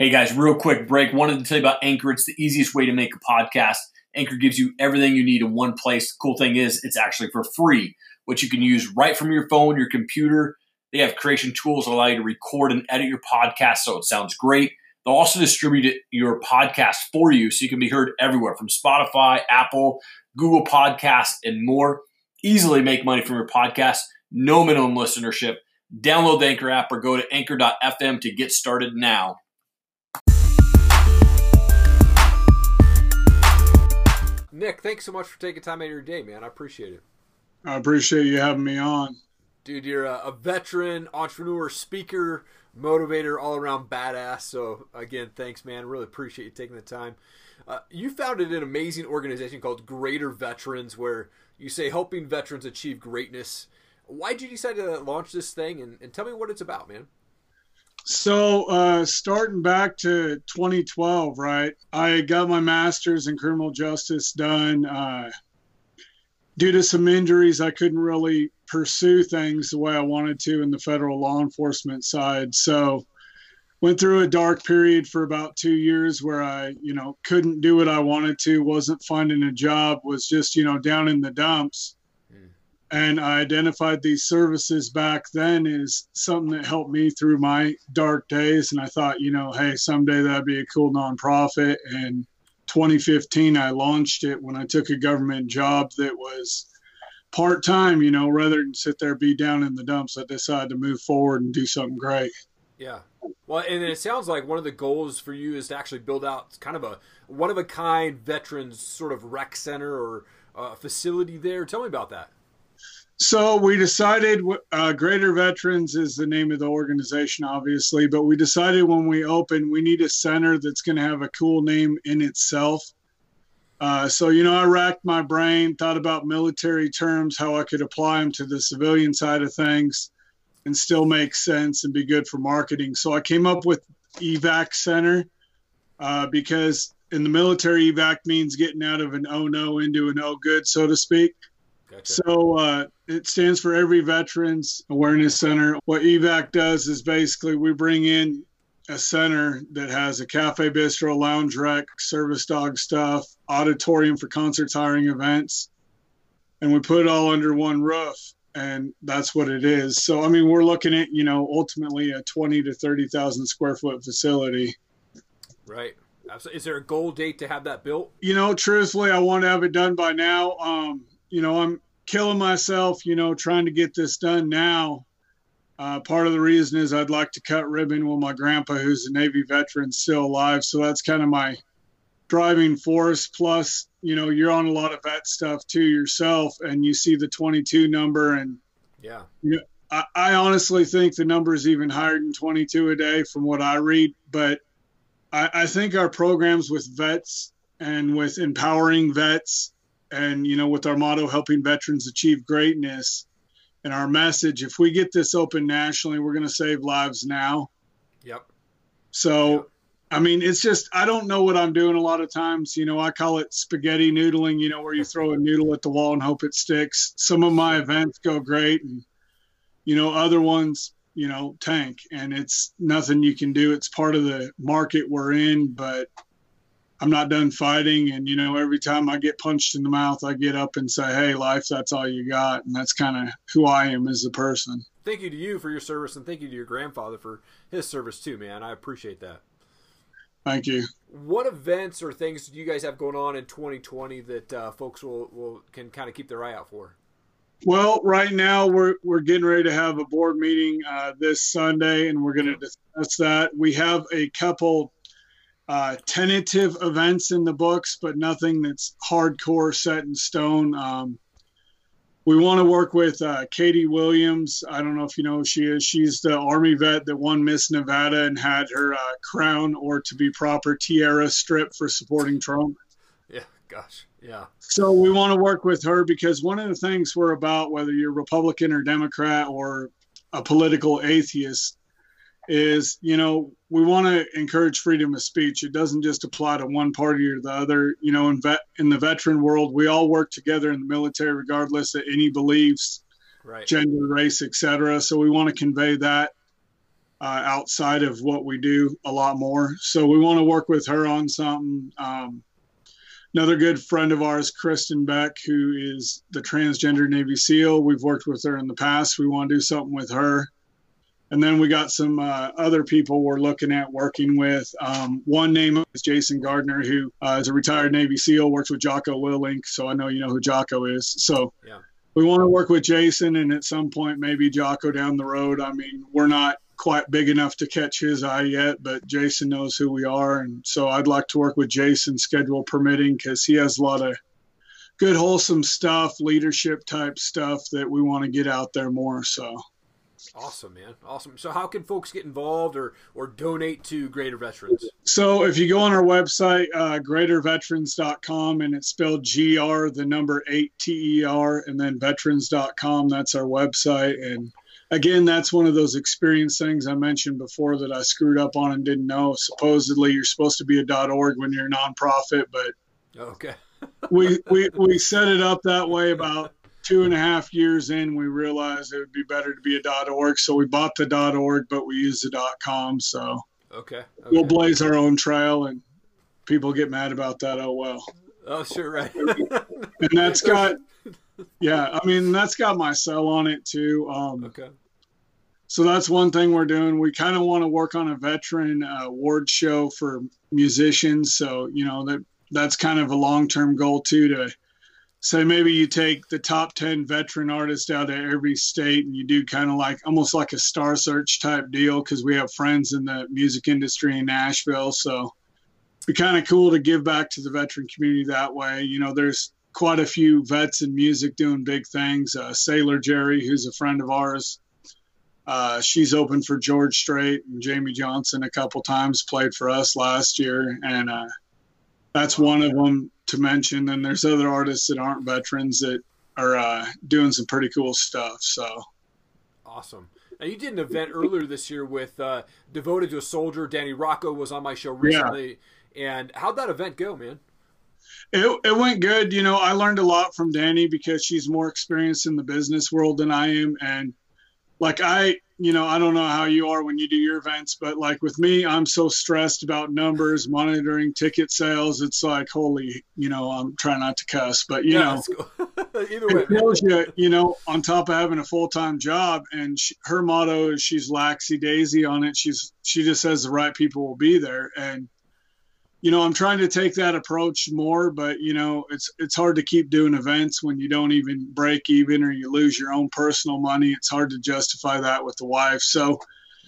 Hey guys, real quick break. Wanted to tell you about Anchor. It's the easiest way to make a podcast. Anchor gives you everything you need in one place. The cool thing is, it's actually for free, which you can use right from your phone, your computer. They have creation tools that allow you to record and edit your podcast so it sounds great. They'll also distribute your podcast for you so you can be heard everywhere from Spotify, Apple, Google Podcasts, and more. Easily make money from your podcast. No minimum listenership. Download the Anchor app or go to anchor.fm to get started now. Nick, thanks so much for taking time out of your day, man. I appreciate it. I appreciate you having me on. Dude, you're a, a veteran, entrepreneur, speaker, motivator, all around badass. So, again, thanks, man. Really appreciate you taking the time. Uh, you founded an amazing organization called Greater Veterans, where you say helping veterans achieve greatness. Why did you decide to launch this thing? And, and tell me what it's about, man. So, uh, starting back to 2012, right? I got my master's in criminal justice done. Uh, due to some injuries, I couldn't really pursue things the way I wanted to in the federal law enforcement side. So, went through a dark period for about two years where I, you know, couldn't do what I wanted to, wasn't finding a job, was just, you know, down in the dumps and I identified these services back then as something that helped me through my dark days. And I thought, you know, hey, someday that'd be a cool nonprofit. And 2015, I launched it when I took a government job that was part time. You know, rather than sit there be down in the dumps, I decided to move forward and do something great. Yeah. Well, and it sounds like one of the goals for you is to actually build out kind of a one of a kind veterans sort of rec center or uh, facility there. Tell me about that. So we decided uh, Greater Veterans is the name of the organization, obviously, but we decided when we open, we need a center that's going to have a cool name in itself. Uh, so, you know, I racked my brain, thought about military terms, how I could apply them to the civilian side of things and still make sense and be good for marketing. So I came up with EVAC Center uh, because in the military, EVAC means getting out of an oh no into an oh good, so to speak. Gotcha. So uh, it stands for Every Veterans Awareness Center. What EVAC does is basically we bring in a center that has a cafe, bistro, lounge rec, service dog stuff, auditorium for concerts, hiring events, and we put it all under one roof. And that's what it is. So, I mean, we're looking at, you know, ultimately a 20 to 30,000 square foot facility. Right. Is there a goal date to have that built? You know, truthfully, I want to have it done by now. Um, you know, I'm killing myself, you know, trying to get this done now. Uh, part of the reason is I'd like to cut ribbon with my grandpa, who's a Navy veteran, still alive. So that's kind of my driving force. Plus, you know, you're on a lot of vet stuff too yourself, and you see the 22 number, and yeah, you know, I, I honestly think the number is even higher than 22 a day from what I read. But I, I think our programs with vets and with empowering vets and you know with our motto helping veterans achieve greatness. And our message if we get this open nationally we're going to save lives now. Yep. So yep. i mean it's just i don't know what i'm doing a lot of times. You know i call it spaghetti noodling you know where you throw a noodle at the wall and hope it sticks. Some of my events go great and you know other ones you know tank. And it's nothing you can do. It's part of the market we're in but I'm not done fighting. And, you know, every time I get punched in the mouth, I get up and say, hey, life, that's all you got. And that's kind of who I am as a person. Thank you to you for your service and thank you to your grandfather for his service too, man. I appreciate that. Thank you. What events or things do you guys have going on in 2020 that uh, folks will, will can kind of keep their eye out for? Well, right now we're we're getting ready to have a board meeting uh, this Sunday, and we're going to discuss that. We have a couple uh, tentative events in the books, but nothing that's hardcore set in stone. Um, we want to work with uh, Katie Williams. I don't know if you know who she is. She's the Army vet that won Miss Nevada and had her uh, crown, or to be proper, tiara stripped for supporting Trump. Yeah, gosh, yeah. So we want to work with her because one of the things we're about, whether you're Republican or Democrat or a political atheist, is you know we want to encourage freedom of speech it doesn't just apply to one party or the other you know in vet in the veteran world we all work together in the military regardless of any beliefs right. gender race etc so we want to convey that uh, outside of what we do a lot more. So we want to work with her on something. Um, another good friend of ours, Kristin Beck, who is the transgender Navy SEAL. We've worked with her in the past. We want to do something with her. And then we got some uh, other people we're looking at working with. Um, one name is Jason Gardner, who uh, is a retired Navy SEAL, works with Jocko Willink. So I know you know who Jocko is. So yeah. we want to work with Jason, and at some point, maybe Jocko down the road. I mean, we're not quite big enough to catch his eye yet, but Jason knows who we are. And so I'd like to work with Jason, schedule permitting, because he has a lot of good, wholesome stuff, leadership type stuff that we want to get out there more. So. Awesome, man. Awesome. So, how can folks get involved or or donate to Greater Veterans? So, if you go on our website, uh, greaterveterans.com, and it's spelled G R, the number eight T E R, and then veterans.com. That's our website. And again, that's one of those experience things I mentioned before that I screwed up on and didn't know. Supposedly, you're supposed to be a .org when you're a nonprofit, but okay. we, we we set it up that way about two and a half years in, we realized it would be better to be a dot .org. So we bought the dot .org, but we use the dot .com. So okay, okay. we'll blaze our own trail, and people get mad about that. Oh well. Oh sure, right. and that's got, yeah, I mean that's got my cell on it too. Um, okay. So that's one thing we're doing. We kind of want to work on a veteran uh, award show for musicians. So you know that that's kind of a long term goal too to so maybe you take the top 10 veteran artists out of every state and you do kind of like almost like a star search type deal because we have friends in the music industry in nashville. So it'd be kind of cool to give back to the veteran community that way. You know there's quite a few vets in music doing big things. Uh, sailor jerry who's a friend of ours uh, she's opened for george strait and Jamey johnson a couple times played for us last year. And uh, that's one of them to mention. And there's other artists that aren't veterans that are uh, doing some pretty cool stuff. So awesome. Now you did an event earlier this year with uh, "Devoted to a Soldier." Danny Rocco was on my show recently, yeah. and how'd that event go, man? It, it went good. You know, I learned a lot from Danny because she's more experienced in the business world than I am, and like I, you know, I don't know how you are when you do your events, but like with me, I'm so stressed about numbers, monitoring ticket sales. It's like, holy, you know, I'm trying not to cuss, but you yeah, know, Either way, it tells you, you know, on top of having a full time job, and she, her motto is she's laxy daisy on it. She's she just says the right people will be there, and you know, I'm trying to take that approach more, but you know, it's it's hard to keep doing events when you don't even break even or you lose your own personal money. It's hard to justify that with the wife. So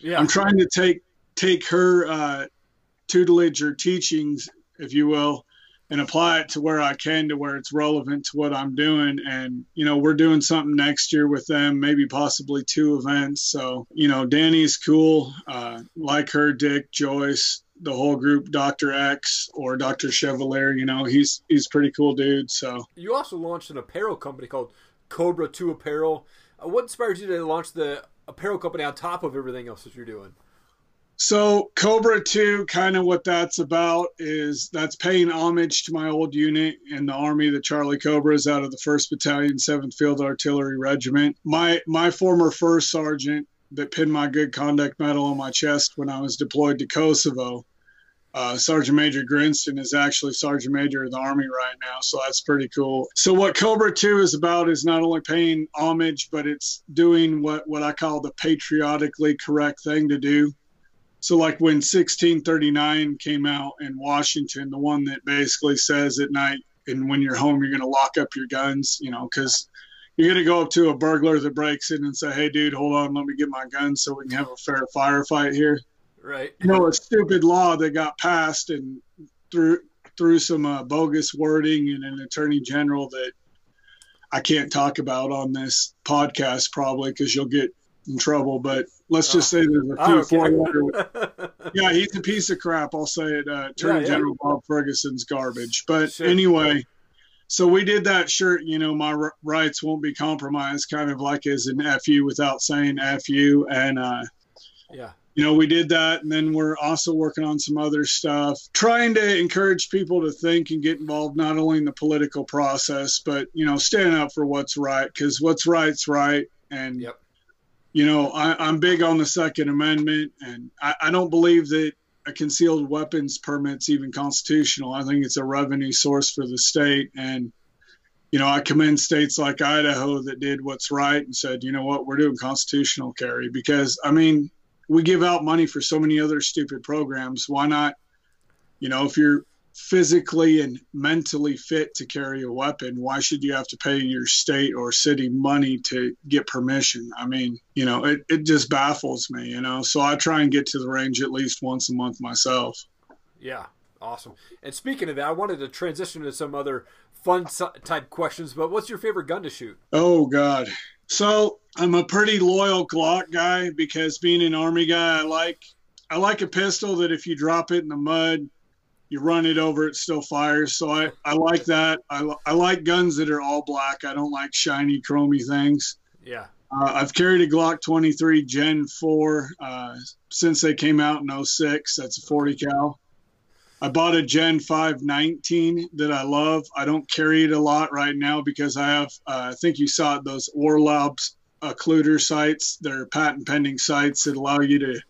yeah. I'm trying to take take her uh, tutelage or teachings, if you will, and apply it to where I can to where it's relevant to what I'm doing. And, you know, we're doing something next year with them, maybe possibly two events. So, you know, Danny's cool. Uh, like her, Dick, Joyce, the whole group, Doctor X or Doctor Chevalier. You know, he's he's pretty cool dude. So you also launched an apparel company called Cobra Two Apparel. Uh, what inspired you to launch the apparel company on top of everything else that you're doing? So Cobra 2, kind of what that's about is that's paying homage to my old unit in the Army, the Charlie Cobras out of the 1st Battalion, 7th Field Artillery Regiment. My my former first sergeant that pinned my good conduct medal on my chest when I was deployed to Kosovo uh, Sergeant Major Grinston is actually Sergeant Major of the Army right now, so that's pretty cool. So what Cobra 2 is about is not only paying homage, but it's doing what, what I call the patriotically correct thing to do. So like when 1639 came out in Washington, the one that basically says at night and when you're home, you're going to lock up your guns, you know, because you're going to go up to a burglar that breaks in and say, hey, dude, hold on, let me get my gun so we can have a fair firefight here right? You know, a stupid law that got passed and through through some uh, bogus wording and an attorney general that I can't talk about on this podcast probably because you'll get in trouble. But let's just say there's a few four letter. yeah, he's a piece of crap. I'll say it. Uh, attorney yeah, yeah. General Bob Ferguson's garbage. But sure. anyway. So we did that shirt, you know, my r- rights won't be compromised, kind of like as an FU without saying FU. And uh, yeah, you know, we did that. And then we're also working on some other stuff, trying to encourage people to think and get involved not only in the political process, but, you know, stand up for what's right because what's right's right. And, yep. you know, I, am big on the Second Amendment, and I, I don't believe that a concealed weapons permit's even constitutional. I think it's a revenue source for the state, and you know, I commend states like Idaho that did what's right and said, you know what, we're doing constitutional carry because I mean, we give out money for so many other stupid programs. Why not? You know, if you're physically and mentally fit to carry a weapon, why should you have to pay your state or city money to get permission? I mean, you know, it, it just baffles me, you know. So I try and get to the range at least once a month myself. Yeah, awesome. And speaking of that, I wanted to transition to some other fun type questions, but what's your favorite gun to shoot? Oh, God. So I'm a pretty loyal Glock guy because being an Army guy, I like. I like a pistol that if you drop it in the mud, you run it over, it still fires. So I, I like that. I, I like guns that are all black. I don't like shiny, chromy things. Yeah. Uh, I've carried a Glock 23 Gen 4 uh, since they came out in 06. That's a 40 cal. I bought a Gen 519 that I love. I don't carry it a lot right now because I have, uh, I think you saw it, those Orlobs occluder sights. They're patent pending sights that allow you to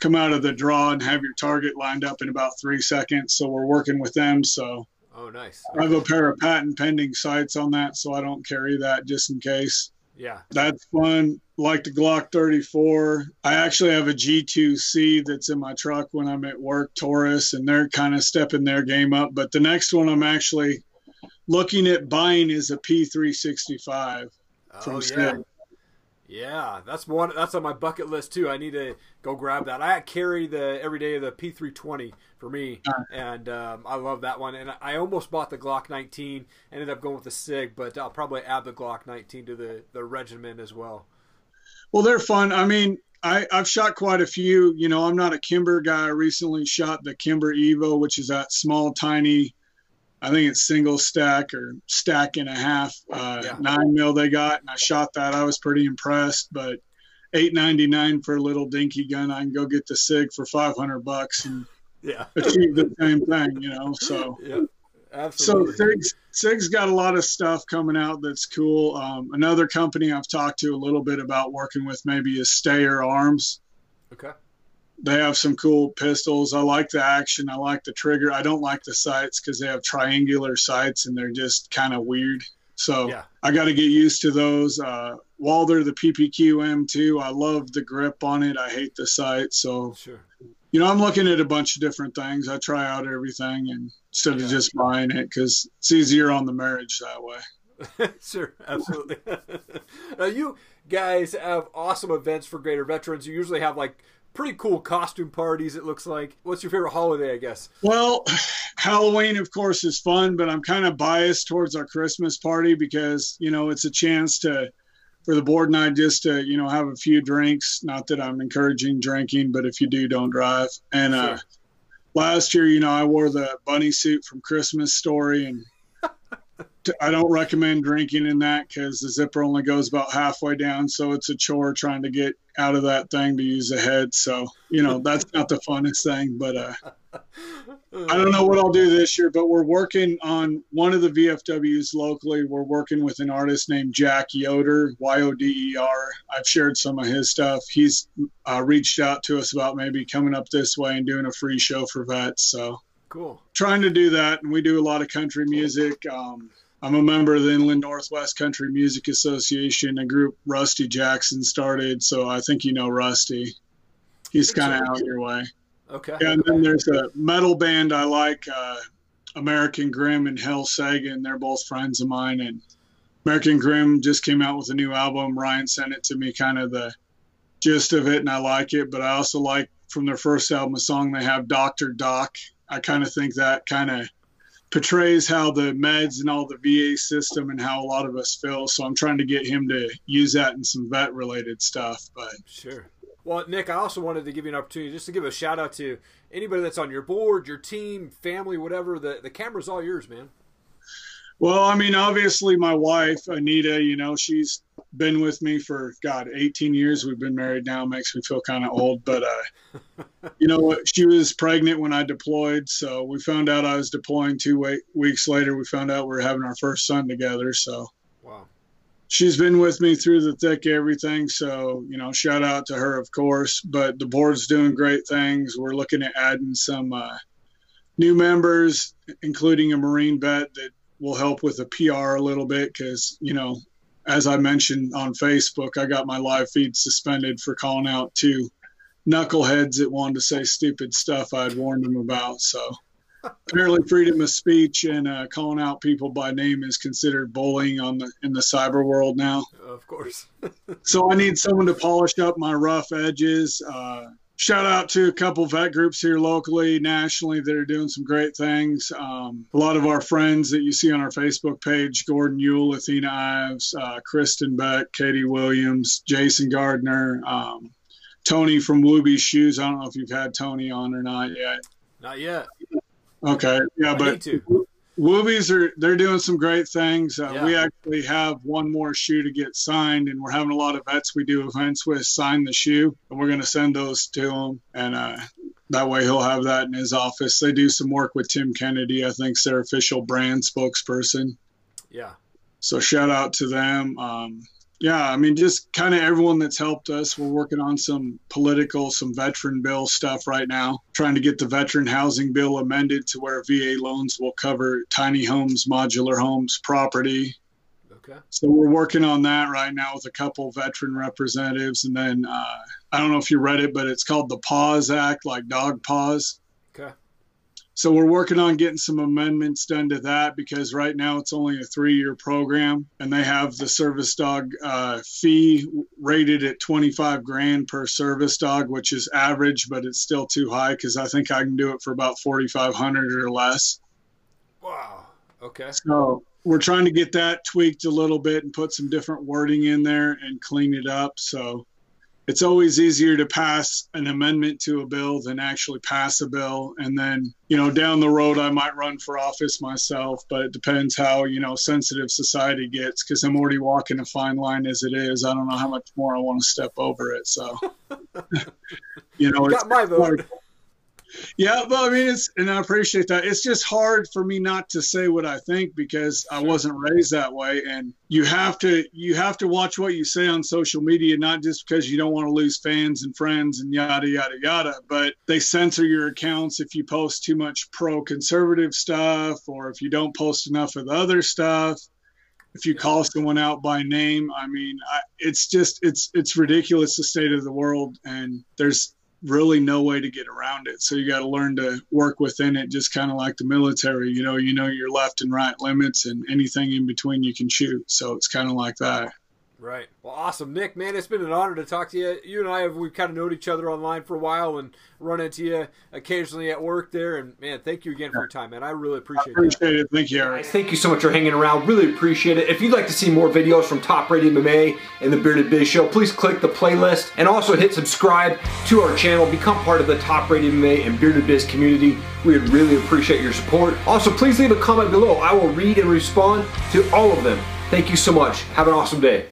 come out of the draw and have your target lined up in about three seconds. So we're working with them. So oh, nice. I have a pair of patent pending sights on that, so I don't carry that just in case. Yeah, that's fun. Like the Glock 34. I actually have a G2C that's in my truck when I'm at work, Taurus, and they're kind of stepping their game up. But the next one I'm actually looking at buying is a P365 oh, from yeah. Yeah, that's one. That's on my bucket list too. I need to go grab that. I carry the every day of the P320 for me, and um, I love that one. And I almost bought the Glock 19. Ended up going with the Sig, but I'll probably add the Glock 19 to the the regimen as well. Well, they're fun. I mean, I, I've shot quite a few. You know, I'm not a Kimber guy. I recently shot the Kimber Evo, which is that small, tiny I think it's single stack or stack and a half uh, yeah. nine mil they got, and I shot that. I was pretty impressed, but eight ninety nine for a little dinky gun. I can go get the Sig for five hundred bucks and yeah. achieve the same thing, you know. So yeah, absolutely. So Sig's, Sig's got a lot of stuff coming out that's cool. Um, another company I've talked to a little bit about working with maybe is Steyr Arms. Okay they have some cool pistols. I like the action. I like the trigger. I don't like the sights because they have triangular sights and they're just kind of weird. So yeah. I got to get used to those. Uh, Walther, the PPQ M2, I love the grip on it. I hate the sight. So, sure. you know, I'm looking at a bunch of different things. I try out everything and instead yeah. of just buying it because it's easier on the marriage that way. sure, absolutely. now, you guys have awesome events for Greater Veterans. You usually have like pretty cool costume parties. It looks like. What's your favorite holiday? I guess. Well, Halloween, of course, is fun, but I'm kind of biased towards our Christmas party because you know it's a chance to for the board and I just to you know have a few drinks. Not that I'm encouraging drinking, but if you do, don't drive. And uh, sure. uh, last year, you know, I wore the bunny suit from Christmas Story and. I don't recommend drinking in that because the zipper only goes about halfway down, so it's a chore trying to get out of that thing to use a head. So, you know, that's not the funnest thing, but uh, I don't know what I'll do this year, but we're working on one of the VFWs locally. We're working with an artist named Jack Yoder, Y O D E R. I've shared some of his stuff. He's uh, reached out to us about maybe coming up this way and doing a free show for vets. So, cool. Trying to do that. And we do a lot of country music. Um, I'm a member of the Inland Northwest Country Music Association, a group Rusty Jackson started. So I think you know Rusty. He's kind of out your way. Okay. Yeah, And then there's a metal band I like, uh, American Grim and Hell Sagan. They're both friends of mine. And American Grim just came out with a new album. Ryan sent it to me, kind of the gist of it, and I like it. But I also like from their first album a song they have, Doctor Doc. I kind of think that kind of portrays how the meds and all the VA system and how a lot of us feel. So I'm trying to get him to use that in some vet related stuff. But sure. Well, Nick, I also wanted to give you an opportunity just to give a shout out to anybody that's on your board, your team, family, whatever. The the camera's all yours, man. Well, I mean, obviously, my wife, Anita, you know, she's been with me for, God, 18 years. We've been married now. Makes me feel kind of old. But, uh, you know, she was pregnant when I deployed. So we found out I was deploying two weeks later. We found out we are having our first son together. So, wow. she's been with me through the thick of everything. So, you know, shout out to her, of course. But the board's doing great things. We're looking at adding some uh, new members, including a Marine vet that will help with the PR a little bit because, you know, as I mentioned on Facebook, I got my live feed suspended for calling out two knuckleheads that wanted to say stupid stuff I'd warned them about. So apparently, freedom of speech and uh, calling out people by name is considered bullying on the in the cyber world now. Of course. so I need someone to polish up my rough edges. Uh, shout out to a couple vet groups here locally, nationally that are doing some great things. Um, a lot of our friends that you see on our Facebook page Gordon Yule, Athena Ives, uh, Kristin Beck, Katie Williams, Jason Gardner, um, Tony from Wooby Shoes. I don't know if you've had Tony on or not yet. Not yet. Okay. Yeah, I but. Woobies are they're doing some great things. Uh, Yeah. We actually have one more shoe to get signed, and we're having a lot of vets we do events with sign the shoe, and we're going to send those to him, and uh, that way he'll have that in his office. They do some work with Tim Kennedy, I think's their official brand spokesperson. Yeah. So shout out to them. Um, yeah, I mean, just kind of everyone that's helped us. We're working on some political, some veteran bill stuff right now, trying to get the veteran housing bill amended to where VA loans will cover tiny homes, modular homes, property. Okay. So we're working on that right now with a couple veteran representatives. And then uh, I don't know if you read it, but it's called the Paws Act, like dog paws. So we're working on getting some amendments done to that because right now it's only a three-year program, and they have the service dog uh, fee rated at 25 grand per service dog, which is average, but it's still too high because I think I can do it for about 4,500 or less. Wow. Okay. So we're trying to get that tweaked a little bit and put some different wording in there and clean it up. So it's always easier to pass an amendment to a bill than actually pass a bill. And then, you know, down the road, I might run for office myself, but it depends how, you know, sensitive society gets because I'm already walking a fine line as it is. I don't know how much more I want to step over it. So, you know, You it's got my vote. Yeah, but I mean, it's and I appreciate that. It's just hard for me not to say what I think because I wasn't raised that way, and you have to you have to watch what you say on social media, not just because you don't want to lose fans and friends and yada yada yada, but they censor your accounts if you post too much pro-conservative stuff or if you don't post enough of the other stuff. If you call someone out by name, I mean, I, it's just it's it's ridiculous the state of the world, and there's really no way to get around it. So you got to learn to work within it, just kind of like the military. You know, you know your left and right limits, and anything in between you can shoot. So it's kind of like that. Right. Well, awesome, Nick. Man, it's been an honor to talk to you. You and I have we've kind of known each other online for a while and run into you occasionally at work there. And man, thank you again for your time, man. I really appreciate it. Appreciate it. Thank you, Erik. Guys, thank you so much for hanging around. Really appreciate it. If you'd like to see more videos from Top Rated MMA and the Bearded Biz Show, please click the playlist and also hit subscribe to our channel. Become part of the Top Rated MMA and Bearded Biz community. We would really appreciate your support. Also, please leave a comment below. I will read and respond to all of them. Thank you so much. Have an awesome day.